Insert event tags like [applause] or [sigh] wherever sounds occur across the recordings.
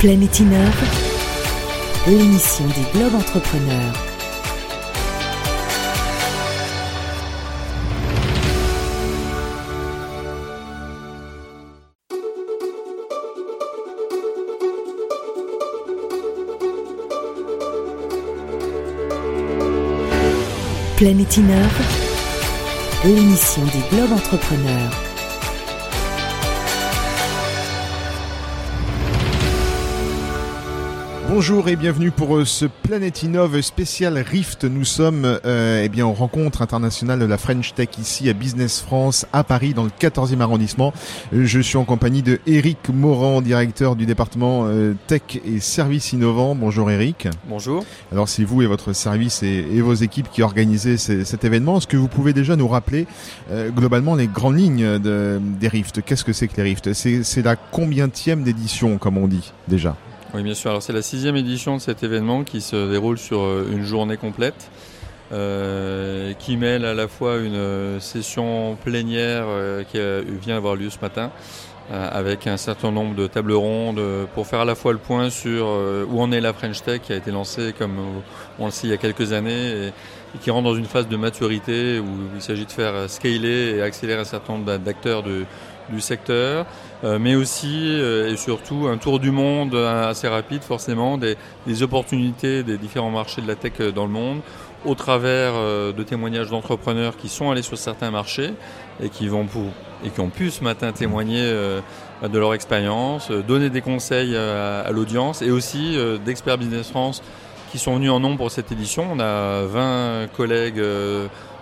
Planète Innove, l'émission des Globes Entrepreneurs. Planète Innove, l'émission des Globes Entrepreneurs. Bonjour et bienvenue pour euh, ce Planète Innove spécial Rift. Nous sommes euh, eh bien en rencontre internationale de la French Tech ici à Business France à Paris dans le 14e arrondissement. Je suis en compagnie de Eric Morand, directeur du département euh, Tech et Services Innovants. Bonjour Eric. Bonjour. Alors c'est vous et votre service et, et vos équipes qui organisez ces- cet événement. Est-ce que vous pouvez déjà nous rappeler euh, globalement les grandes lignes de- des Rifts Qu'est-ce que c'est que les C'est c'est la combientième d'édition comme on dit déjà? Oui, bien sûr. Alors, c'est la sixième édition de cet événement qui se déroule sur euh, une journée complète, euh, qui mêle à la fois une euh, session plénière euh, qui vient avoir lieu ce matin, avec un certain nombre de tables rondes pour faire à la fois le point sur où en est la French Tech, qui a été lancée, comme on le sait, il y a quelques années, et, et qui rentre dans une phase de maturité où il s'agit de faire scaler et accélérer un certain nombre d'a- d'acteurs de- du secteur. Euh, mais aussi euh, et surtout un tour du monde euh, assez rapide forcément des, opportunités des différents marchés de la tech dans le monde au travers de témoignages d'entrepreneurs qui sont allés sur certains marchés et qui vont pour, et qui ont pu ce matin témoigner de leur expérience, donner des conseils à, à l'audience et aussi d'experts Business France qui sont venus en nombre pour cette édition. On a 20 collègues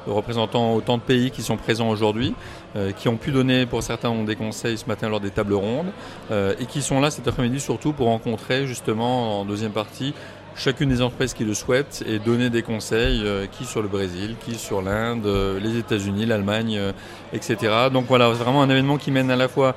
représentant autant de pays qui sont présents aujourd'hui, euh, qui ont pu donner pour certains des conseils ce matin lors des tables rondes, euh, et qui sont là cet après-midi surtout pour rencontrer justement en deuxième partie chacune des entreprises qui le souhaitent et donner des conseils, euh, qui sur le Brésil, qui sur l'Inde, les États-Unis, l'Allemagne, etc. Donc voilà, c'est vraiment un événement qui mène à la fois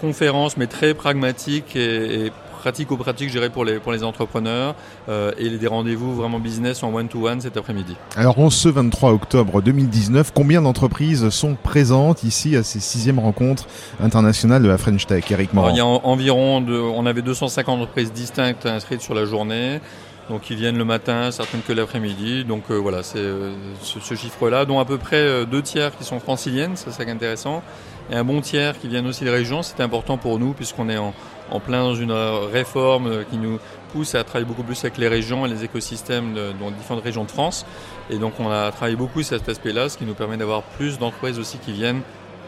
conférence, mais très pragmatique et pratico-pratique, je dirais, pour les, pour les entrepreneurs, euh, et des rendez-vous vraiment business en one-to-one cet après-midi. Alors en ce 23 octobre 2019, combien d'entreprises sont présentes ici à ces sixièmes rencontres internationales de la French Tech, Eric Morand il y a en- environ, de, on avait 250 entreprises distinctes inscrites sur la journée. Donc ils viennent le matin, certaines que l'après-midi. Donc euh, voilà, c'est euh, ce, ce chiffre-là, dont à peu près euh, deux tiers qui sont franciliennes, ça c'est intéressant, et un bon tiers qui viennent aussi des régions. C'est important pour nous puisqu'on est en, plein dans une euh, réforme euh, qui nous pousse à travailler beaucoup plus avec les régions et les écosystèmes dans différentes régions de France. Et donc on a travaillé beaucoup sur cet aspect-là, ce qui nous permet d'avoir plus d'entreprises aussi qui viennent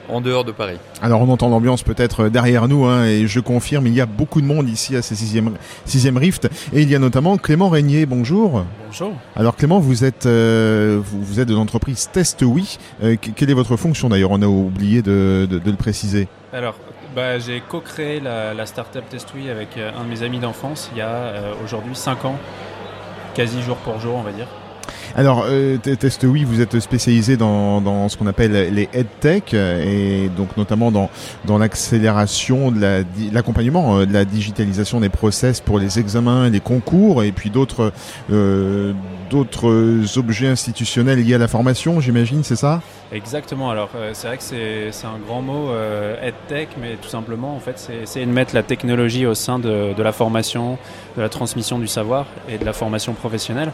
en dehors de Paris. Alors on entend l'ambiance peut-être derrière nous, hein, et je confirme, il y a beaucoup de monde ici à ces sixième, sixième Rift, et il y a notamment Clément Régnier, bonjour. Bonjour. Alors Clément, vous êtes, euh, vous, vous êtes de l'entreprise Test Oui. Euh, que- quelle est votre fonction d'ailleurs? On a oublié de, de- de le préciser. Alors, bah, j'ai co-créé la, la startup Testui avec euh, un de mes amis d'enfance il y a euh, aujourd'hui 5 ans, quasi jour pour jour, on va dire. Alors, euh, Test Oui, vous êtes spécialisé dans, dans ce qu'on appelle les EdTech, euh, et donc notamment dans, l'accélération, de la l'accompagnement euh, de la digitalisation des process pour les examens les concours, et puis d'autres euh, d'autres objets institutionnels liés à la formation, j'imagine, c'est ça? Exactement. Alors, euh, c'est vrai que c'est un grand mot, euh, EdTech, mais tout simplement, en fait, c'est essayer de mettre la technologie au sein de, de la formation, de la transmission du savoir et de la formation professionnelle.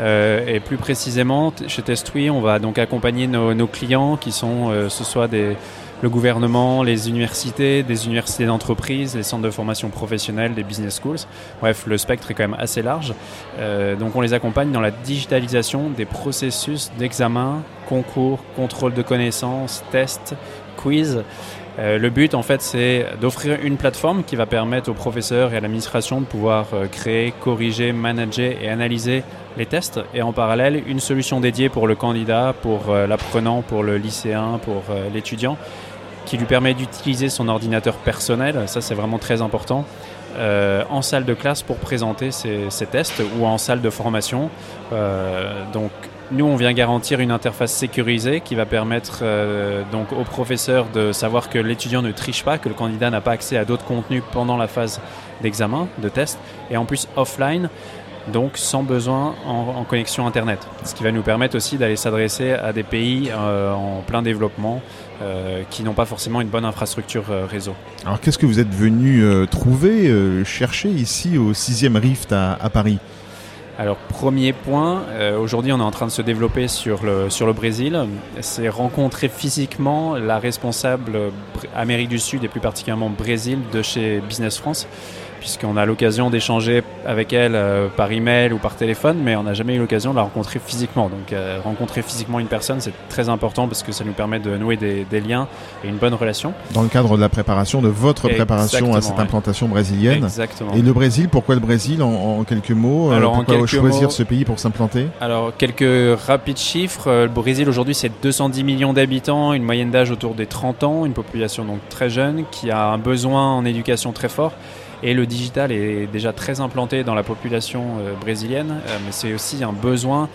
Euh, et plus précisément, chez Testui, on va donc accompagner nos, nos clients qui sont, ce soit des, le gouvernement, les universités, des universités d'entreprise, les centres de formation professionnelle, des business schools. Bref, le spectre est quand même assez large. Euh, donc on les accompagne dans la digitalisation des processus d'examen, concours, contrôle de connaissances, tests, quiz. Euh, le but, en fait, c'est d'offrir une plateforme qui va permettre aux professeurs et à l'administration de pouvoir euh, créer, corriger, manager et analyser les tests. Et en parallèle, une solution dédiée pour le candidat, pour euh, l'apprenant, pour le lycéen, pour euh, l'étudiant, qui lui permet d'utiliser son ordinateur personnel. Ça, c'est vraiment très important. euh, en salle de classe pour présenter ces tests ou en salle de formation. Euh, donc, nous, on vient garantir une interface sécurisée qui va permettre euh, donc au professeur de savoir que l'étudiant ne triche pas, que le candidat n'a pas accès à d'autres contenus pendant la phase d'examen, de test, et en plus offline donc sans besoin en, connexion Internet. Ce qui va nous permettre aussi d'aller s'adresser à des pays en plein développement euh, qui n'ont pas forcément une bonne infrastructure euh, réseau. Alors qu'est-ce que vous êtes venu trouver, chercher ici au 6e Rift à, Paris? Alors premier point, aujourd'hui on est en train de se développer sur le, sur le Brésil, c'est rencontrer physiquement la responsable Amérique du Sud et plus particulièrement Brésil de chez Business France puisqu'on a l'occasion d'échanger avec elle euh, par email ou par téléphone, mais on n'a jamais eu l'occasion de la rencontrer physiquement. Donc euh, rencontrer physiquement une personne, c'est très important parce que ça nous permet de nouer des, liens et une bonne relation. Dans le cadre de la préparation, de votre préparation à cette implantation brésilienne. Exactement. Et le Brésil, pourquoi le Brésil en, quelques mots euh, Alors, Pourquoi choisir ce pays pour s'implanter? Alors quelques rapides chiffres. Le Brésil aujourd'hui c'est 210 millions d'habitants, une moyenne d'âge autour des 30 ans, une population donc très jeune qui a un besoin en éducation très fort. Et le digital est déjà très implanté dans la population euh, brésilienne, euh, mais c'est aussi un besoin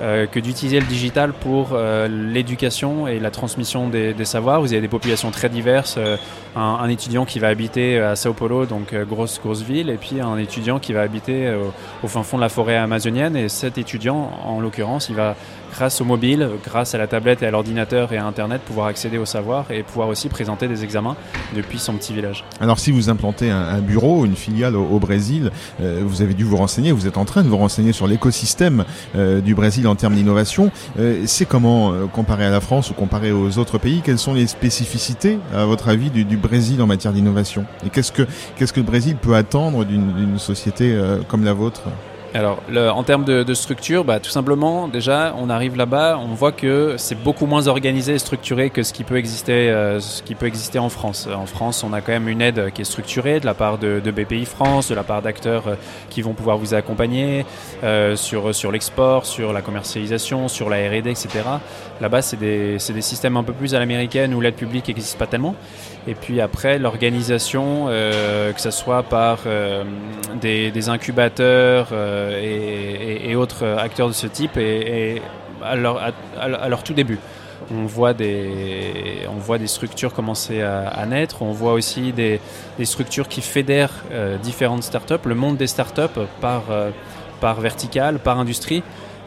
euh, que d'utiliser le digital pour l'éducation et la transmission des, savoirs. Vous avez des populations très diverses. un, étudiant qui va habiter à Sao Paulo, donc grosse, grosse ville, et puis un étudiant qui va habiter au fin fond de la forêt amazonienne. Et cet étudiant, en l'occurrence, il va grâce au mobile, grâce à la tablette et à l'ordinateur et à Internet, pouvoir accéder au savoir et pouvoir aussi présenter des examens depuis son petit village. Alors si vous implantez un, bureau, une filiale au, Brésil, euh, vous avez dû vous renseigner, vous êtes en train de vous renseigner sur l'écosystème euh, du Brésil en termes d'innovation. Euh, c'est comment comparé à la France ou comparé aux autres pays Quelles sont les spécificités, à votre avis, du, du Brésil en matière d'innovation? Et qu'est-ce que, qu'est-ce que le Brésil peut attendre d'une société comme la vôtre? Alors, en termes de, structure, bah, tout simplement, déjà, on arrive là-bas, on voit que c'est beaucoup moins organisé et structuré que ce qui peut exister, euh, ce qui peut exister en France. En France, on a quand même une aide qui est structurée de la part de, BPI France, de la part d'acteurs euh, qui vont pouvoir vous accompagner euh, sur sur l'export, sur la commercialisation, sur la R&D, etc. Là-bas, c'est des, des systèmes un peu plus à l'américaine où l'aide publique n'existe pas tellement. Et puis après, l'organisation, que ce soit par des, incubateurs, euh, et, autres acteurs de ce type et, à, leur, tout début. On voit des, on voit des structures commencer à, naître, on voit aussi des, structures qui fédèrent euh, différentes startups, le monde des startups par, euh, par verticale, par industrie.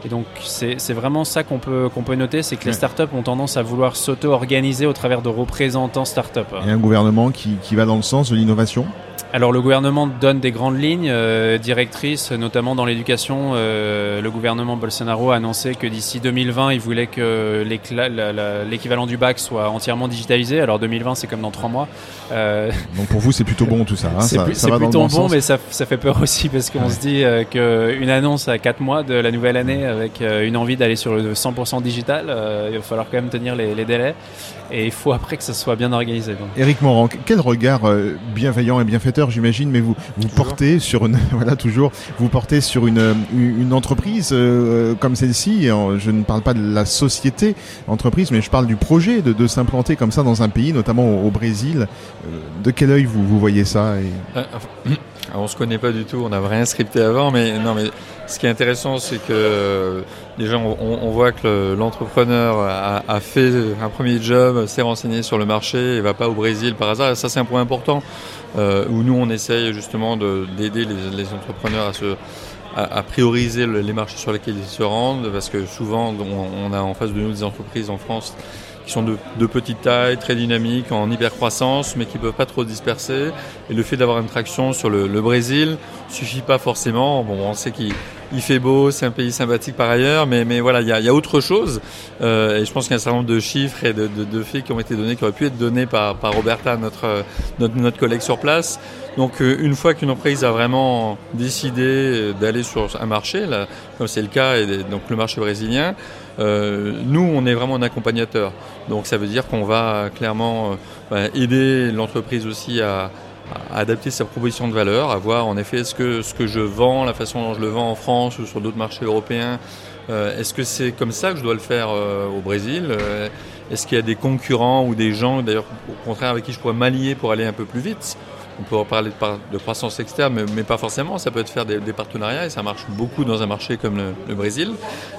Et donc c'est vraiment ça qu'on peut, qu'on peut noter, c'est que les startups ont tendance à vouloir s'auto-organiser au travers de représentants startups. Et un gouvernement qui, qui va dans le sens de l'innovation alors le gouvernement donne des grandes lignes euh, directrices, notamment dans l'éducation. Euh, le gouvernement Bolsonaro a annoncé que d'ici 2020, il voulait que l'équivalent du bac soit entièrement digitalisé. Alors 2020, c'est comme dans trois mois. Euh, Donc pour vous, c'est plutôt bon tout ça. Hein [laughs] c'est plutôt bon, mais ça, fait peur aussi parce qu'on se dit qu'une annonce à quatre mois de la nouvelle année avec une envie d'aller sur le 100% digital, il va falloir quand même tenir les, les délais et il faut après que ça soit bien organisé. Donc. Eric Morand, quel regard bienveillant et j'imagine, mais vous vous portez sur une [laughs] voilà toujours vous portez sur une une entreprise euh, comme celle-ci. Je ne parle pas de la société entreprise, mais je parle du projet de, de s'implanter comme ça dans un pays, notamment au, Brésil. Euh, de quel œil vous vous voyez ça et... [clears throat] Euh, on se connaît pas du tout, on n'a rien scripté avant, mais non, mais ce qui est intéressant, c'est que déjà on, voit que l'entrepreneur a, fait un premier job, s'est renseigné sur le marché, et va pas au Brésil par hasard. ça, c'est un point important euh, où nous on essaye justement d'aider les, entrepreneurs à, prioriser les marchés sur lesquels ils se rendent, parce que souvent on, a en face de nous des entreprises en France qui sont de, de petite taille, très dynamiques, en hyper croissance, mais qui ne peuvent pas trop disperser. Et le fait d'avoir une traction sur le, le Brésil suffit pas forcément. Bon, on sait qu'il il fait beau, c'est un pays sympathique par ailleurs, mais, mais voilà, il y a, y a, autre chose. Euh, et je pense qu'il y a un certain nombre de chiffres et de, de, de, faits qui ont été donnés, qui auraient pu être donnés par, par Roberta, notre, notre, notre collègue sur place. Donc euh, une fois qu'une entreprise a vraiment décidé d'aller sur un marché, là, comme c'est le cas, et donc le marché brésilien, euh, nous on est vraiment un accompagnateur. Donc ça veut dire qu'on va clairement euh, bah, aider l'entreprise aussi à, adapter sa proposition de valeur, à voir en effet est-ce que ce que je vends, la façon dont je le vends en France ou sur d'autres marchés européens, euh, est-ce que c'est comme ça que je dois le faire euh, au Brésil euh, Est-ce qu'il y a des concurrents ou des gens, d'ailleurs au contraire avec qui je pourrais m'allier pour aller un peu plus vite on peut parler de, croissance externe, mais, pas forcément. Ça peut être faire des, partenariats et ça marche beaucoup dans un marché comme le, Brésil.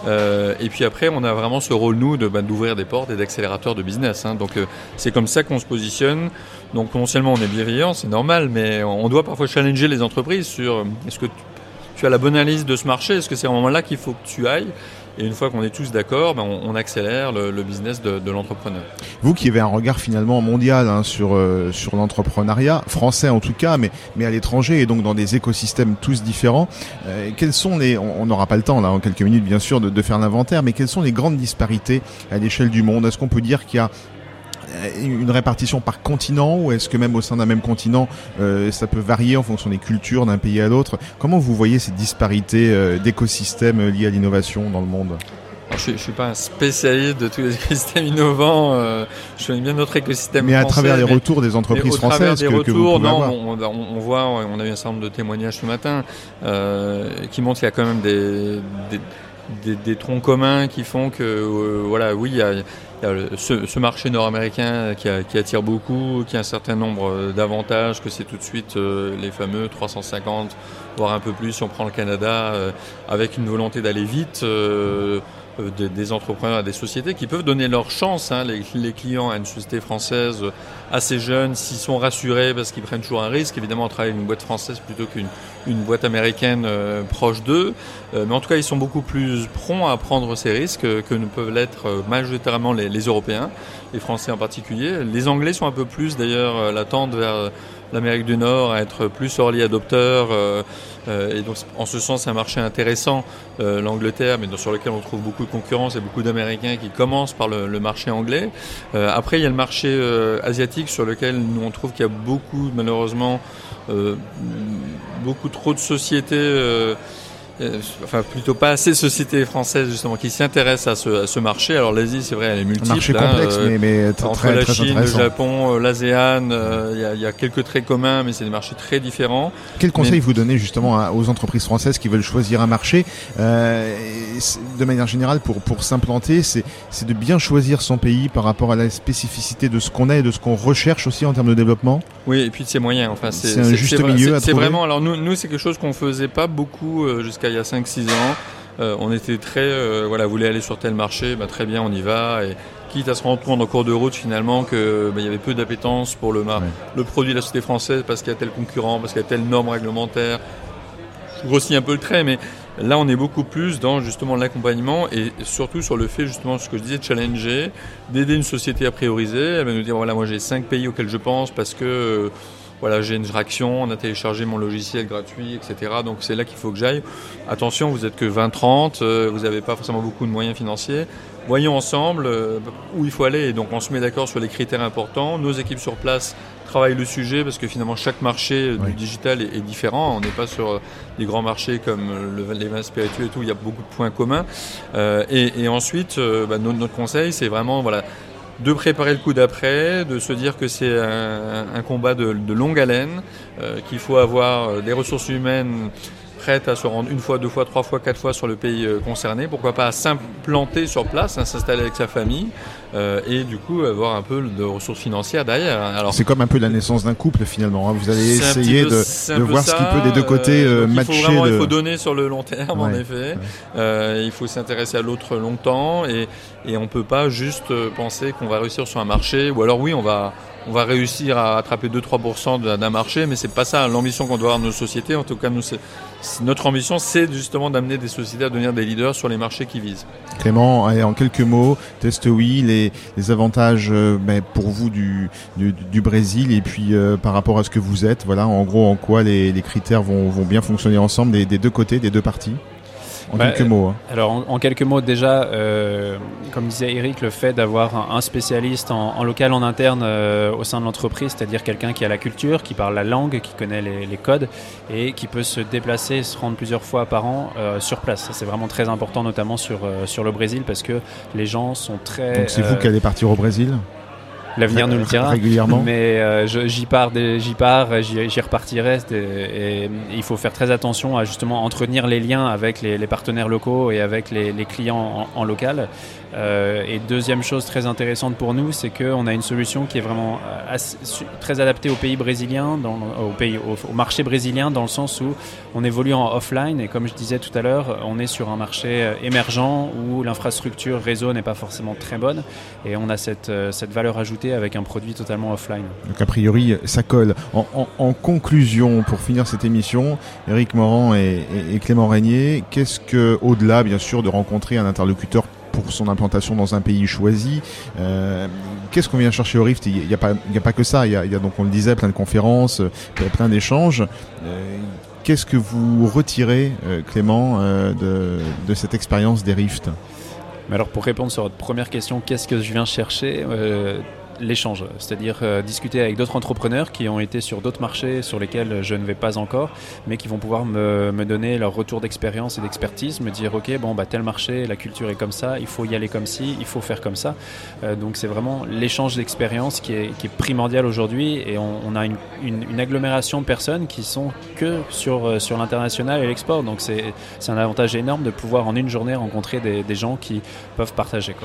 et puis après, on a vraiment ce rôle, nous, de, bah, d'ouvrir des portes et d'accélérateur de business. Hein. Donc c'est comme ça qu'on se positionne. Donc non seulement on est bienveillant, c'est normal, mais on doit parfois challenger les entreprises sur est-ce que tu as la bonne analyse de ce marché? Est-ce que c'est vraiment là qu'il faut que tu ailles? Et une fois qu'on est tous d'accord, ben on, accélère le, business de, l'entrepreneur. Vous qui avez un regard finalement mondial hein, sur euh, sur l'entrepreneuriat français en tout cas, mais mais à l'étranger et donc dans des écosystèmes tous différents, euh, quels sont les On n'aura pas le temps là en quelques minutes bien sûr de, de faire l'inventaire, mais quelles sont les grandes disparités à l'échelle du monde? Est-ce qu'on peut dire qu'il y a une répartition par continent ou est-ce que même au sein d'un même continent, euh, ça peut varier en fonction des cultures d'un pays à l'autre? Comment vous voyez ces disparités euh, d'écosystèmes liés à l'innovation dans le monde? Je ne suis pas un spécialiste de tous les [laughs] écosystèmes innovants. je connais bien notre écosystème Mais à travers les retours des entreprises françaises des retours, non, On, on, voit, on a eu un certain nombre de témoignages ce matin qui montrent qu'il y a quand même des, des, des, troncs communs qui font que, voilà, oui, il y a, ce, marché nord-américain qui, attire beaucoup, qui a un certain nombre euh, d'avantages, que c'est tout de suite euh, les fameux 350, voire un peu plus si on prend le Canada, euh, avec une volonté d'aller vite. Des, entrepreneurs, des sociétés qui peuvent donner leur chance, hein, les, clients à une société française assez jeune, s'ils sont rassurés parce qu'ils prennent toujours un risque. Évidemment, on travaille avec une boîte française plutôt qu'une une boîte américaine euh, proche d'eux. Euh, mais en tout cas, ils sont beaucoup plus prompts à prendre ces risques que ne peuvent l'être euh, majoritairement les, les, Européens, les Français en particulier. Les Anglais sont un peu plus d'ailleurs la tente vers l'Amérique du Nord à être plus early adopteur. et donc, en ce sens, c'est un marché intéressant, l'Angleterre, mais sur lequel on trouve beaucoup de concurrence et beaucoup d'Américains qui commencent par le, le marché anglais. après, il y a le marché asiatique sur lequel nous on trouve qu'il y a beaucoup, malheureusement, euh, beaucoup trop de sociétés euh, euh, enfin plutôt pas assez de sociétés françaises justement qui s'intéressent à ce, à ce marché. Alors l'Asie, c'est vrai, elle est multiple. Un marché complexe, hein, mais, mais entre très, la très Chine, le Japon, euh, l'ASEAN, il y, y, a quelques traits communs, mais c'est des marchés très différents. Quel conseil vous donnez justement aux entreprises françaises qui veulent choisir un marché? Euh, de manière générale pour pour s'implanter, c'est c'est de bien choisir son pays par rapport à la spécificité de ce qu'on a et de ce qu'on recherche aussi en termes de développement? Oui, et puis de ses moyens. Enfin, c'est un juste milieu. C'est vraiment. Alors nous, nous c'est quelque chose qu'on faisait pas beaucoup jusqu'à il y a 5-6 ans. Euh, on était très, euh, voilà, voulait aller sur tel marché, bah, très bien, on y va. Et quitte à se rendre compte en cours de route finalement que bah, il y avait peu d'appétence pour le, le produit de la société française parce qu'il y a tel concurrent, parce qu'il y a telle norme réglementaire. Je grossis un peu le trait, mais là on est beaucoup plus dans justement l'accompagnement et surtout sur le fait justement ce que je disais de challenger, d'aider une société à prioriser. Elle va nous dire voilà moi j'ai cinq pays auxquels je pense parce que voilà, j'ai une réaction, on a téléchargé mon logiciel gratuit, etc. Donc c'est là qu'il faut que j'aille. Attention, vous êtes que 20-30, euh, vous n'avez pas forcément beaucoup de moyens financiers. Voyons ensemble euh, où il faut aller. Et donc on se met d'accord sur les critères importants. Nos équipes sur place travaillent le sujet parce que finalement chaque marché du digital est, différent. On n'est pas sur des grands marchés comme le, les vins spiritueux et tout. Il y a beaucoup de points communs. Euh, et, ensuite, bah, notre, notre, conseil, c'est vraiment voilà de préparer le coup d'après, de se dire que c'est un, combat de, longue haleine, euh, qu'il faut avoir euh, des ressources humaines prêtes à se rendre une fois, deux fois, trois fois, quatre fois sur le pays euh, concerné. Pourquoi pas s'implanter sur place, hein, s'installer avec sa famille et du coup avoir un peu de ressources financières derrière. Alors c'est comme un peu la naissance d'un couple finalement. Hein. Vous allez essayer de, voir ce qui peut des deux côtés matcher. Il faut vraiment, il faut donner sur le long terme en effet. il faut s'intéresser à l'autre longtemps et et on peut pas juste euh, penser qu'on va réussir sur un marché ou alors oui on va on va réussir à attraper 2-3% d'un marché, mais c'est pas ça l'ambition qu'on doit avoir dans nos sociétés. En tout cas, nous, notre ambition, c'est justement d'amener des sociétés à devenir des leaders sur les marchés qui visent. Clément, en quelques mots, test oui, les, les avantages euh, ben, pour vous du, du, Brésil et puis euh, par rapport à ce que vous êtes, voilà, en gros, en quoi les, les critères vont, vont bien fonctionner ensemble des, des deux côtés, des deux parties? En bah, quelques mots. Hein. Alors en, quelques mots déjà, euh, comme disait Eric, le fait d'avoir un, spécialiste en, local, en interne euh, au sein de l'entreprise, c'est-à-dire quelqu'un qui a la culture, qui parle la langue, qui connaît les, codes et qui peut se déplacer, se rendre plusieurs fois par an euh, sur place. C'est vraiment très important, notamment sur, sur le Brésil, parce que les gens sont très... Donc c'est vous qui allez partir au Brésil? L'avenir nous le dira. Régulièrement. Mais euh, j'y pars, j'y pars, j'y repartirai. Et, il faut faire très attention à justement entretenir les liens avec les, partenaires locaux et avec les, clients en, local. Euh, et deuxième chose très intéressante pour nous, c'est qu'on a une solution qui est vraiment euh, très adaptée au pays brésilien, dans, au, pays, au, marché brésilien, dans le sens où on évolue en offline. Et comme je disais tout à l'heure, on est sur un marché émergent où l'infrastructure réseau n'est pas forcément très bonne. Et on a cette, cette valeur ajoutée avec un produit totalement offline. Donc a priori, ça colle. En, conclusion, pour finir cette émission, Eric Morand et, Clément Régnier, qu'est-ce que, au-delà bien sûr de rencontrer un interlocuteur pour son implantation dans un pays choisi. Euh, qu'est-ce qu'on vient chercher au Rift? Il n'y a, pas, a pas que ça. Il y a, donc, on le disait, plein de conférences, plein d'échanges. Qu'est-ce que vous retirez, Clément, de, de cette expérience des Rifts? Mais alors pour répondre sur votre première question, qu'est-ce que je viens chercher? Euh, l'échange, c'est-à-dire euh, discuter avec d'autres entrepreneurs qui ont été sur d'autres marchés sur lesquels je ne vais pas encore, mais qui vont pouvoir me, me donner leur retour d'expérience et d'expertise, me dire ok bon bah tel marché, la culture est comme ça, il faut y aller comme ci, il faut faire comme ça. Euh, donc c'est vraiment l'échange d'expérience qui est, primordial aujourd'hui et on, a une, une, agglomération de personnes qui sont que sur, euh, sur l'international et l'export. Donc c'est un avantage énorme de pouvoir en une journée rencontrer des, gens qui peuvent partager.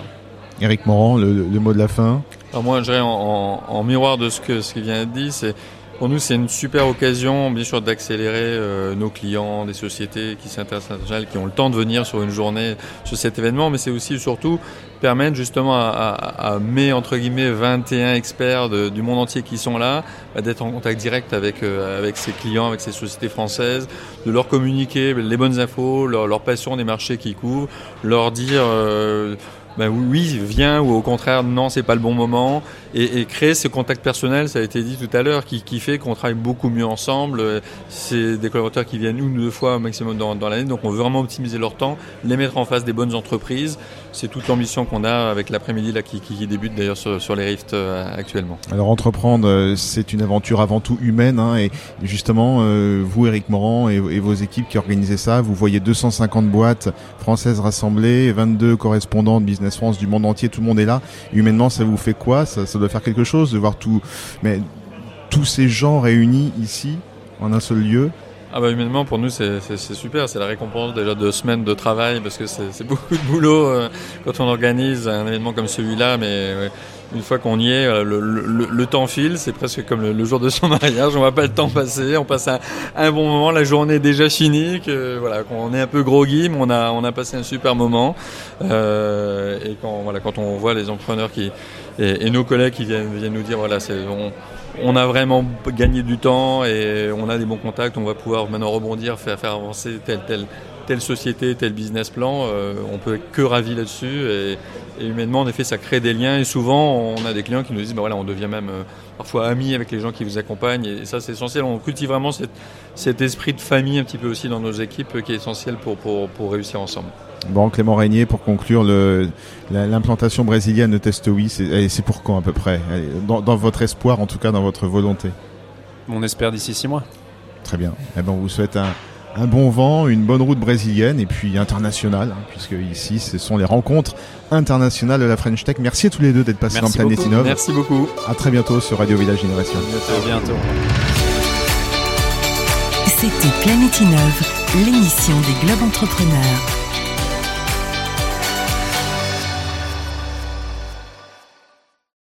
Eric Morand, le, mot de la fin? Alors moi, je dirais en, en, miroir de ce, que, ce qui vient d'être dit, c'est pour nous, c'est une super occasion, bien sûr, d'accélérer euh, nos clients, des sociétés qui s'intéressent à qui ont le temps de venir sur une journée sur cet événement, mais c'est aussi surtout permettre justement à, à, mes entre guillemets 21 experts du monde entier qui sont là bah, d'être en contact direct avec euh, avec ces clients, avec ces sociétés françaises, de leur communiquer les bonnes infos, leur, leur passion des marchés qu'ils couvrent, leur dire euh, ben oui, viens ou au contraire non, c'est pas le bon moment et, créer ce contact personnel, ça a été dit tout à l'heure, qui, qui, fait qu'on travaille beaucoup mieux ensemble. C'est des collaborateurs qui viennent une ou deux fois au maximum dans, dans l'année, donc on veut vraiment optimiser leur temps, les mettre en face des bonnes entreprises. C'est toute l'ambition qu'on a avec l'après-midi là qui, débute d'ailleurs sur, les Rifts euh, actuellement. Alors entreprendre, euh, c'est une aventure avant tout humaine hein, et justement euh, vous, Eric Morand et, et, vos équipes qui organisez ça, vous voyez 250 boîtes françaises rassemblées, 22 correspondants de Business France du monde entier, tout le monde est là. Humainement, ça vous fait quoi? Ça, ça doit faire quelque chose de voir tout, mais tous ces gens réunis ici en un seul lieu. Ah bah humainement pour nous c'est super, c'est la récompense déjà de semaines de travail parce que c'est beaucoup de boulot euh, quand on organise un événement comme celui-là, mais une fois qu'on y est, le, le, le, temps file, c'est presque comme le, jour de son [laughs] mariage, on voit pas le temps passer, on passe un, bon moment, la journée est déjà finie, que, voilà, qu'on est un peu groggy, mais on a, on a passé un super moment. Euh, et quand, voilà, quand on voit les entrepreneurs qui, et, et nos collègues qui viennent, viennent nous dire, voilà, c'est, on, on a vraiment gagné du temps et on a des bons contacts, on va pouvoir maintenant rebondir, faire, avancer tel, tel, telle société, tel business plan, euh, on peut être que ravi là-dessus. Et, humainement, en effet, ça crée des liens. Et souvent, on a des clients qui nous disent, bah voilà, on devient même euh, parfois amis avec les gens qui vous accompagnent. Et, ça, c'est essentiel. On cultive vraiment cet esprit de famille un petit peu aussi dans nos équipes, qui est essentiel pour, réussir ensemble. Bon, Clément Régnier, pour conclure, l'implantation brésilienne de Testowi, c'est pour quand à peu près? Dans, dans, votre espoir, en tout cas dans votre volonté? On espère d'ici six mois. Très bien. Eh ben, on vous souhaite un, un bon vent, une bonne route brésilienne et puis internationale, hein, puisque ici ce sont les rencontres internationales de la French Tech. Merci à tous les deux d'être passés dans Planète Innov. Merci beaucoup. À très bientôt sur Radio Village Génération. À bientôt. C'était Planète Innov, l'émission des Globes Entrepreneurs.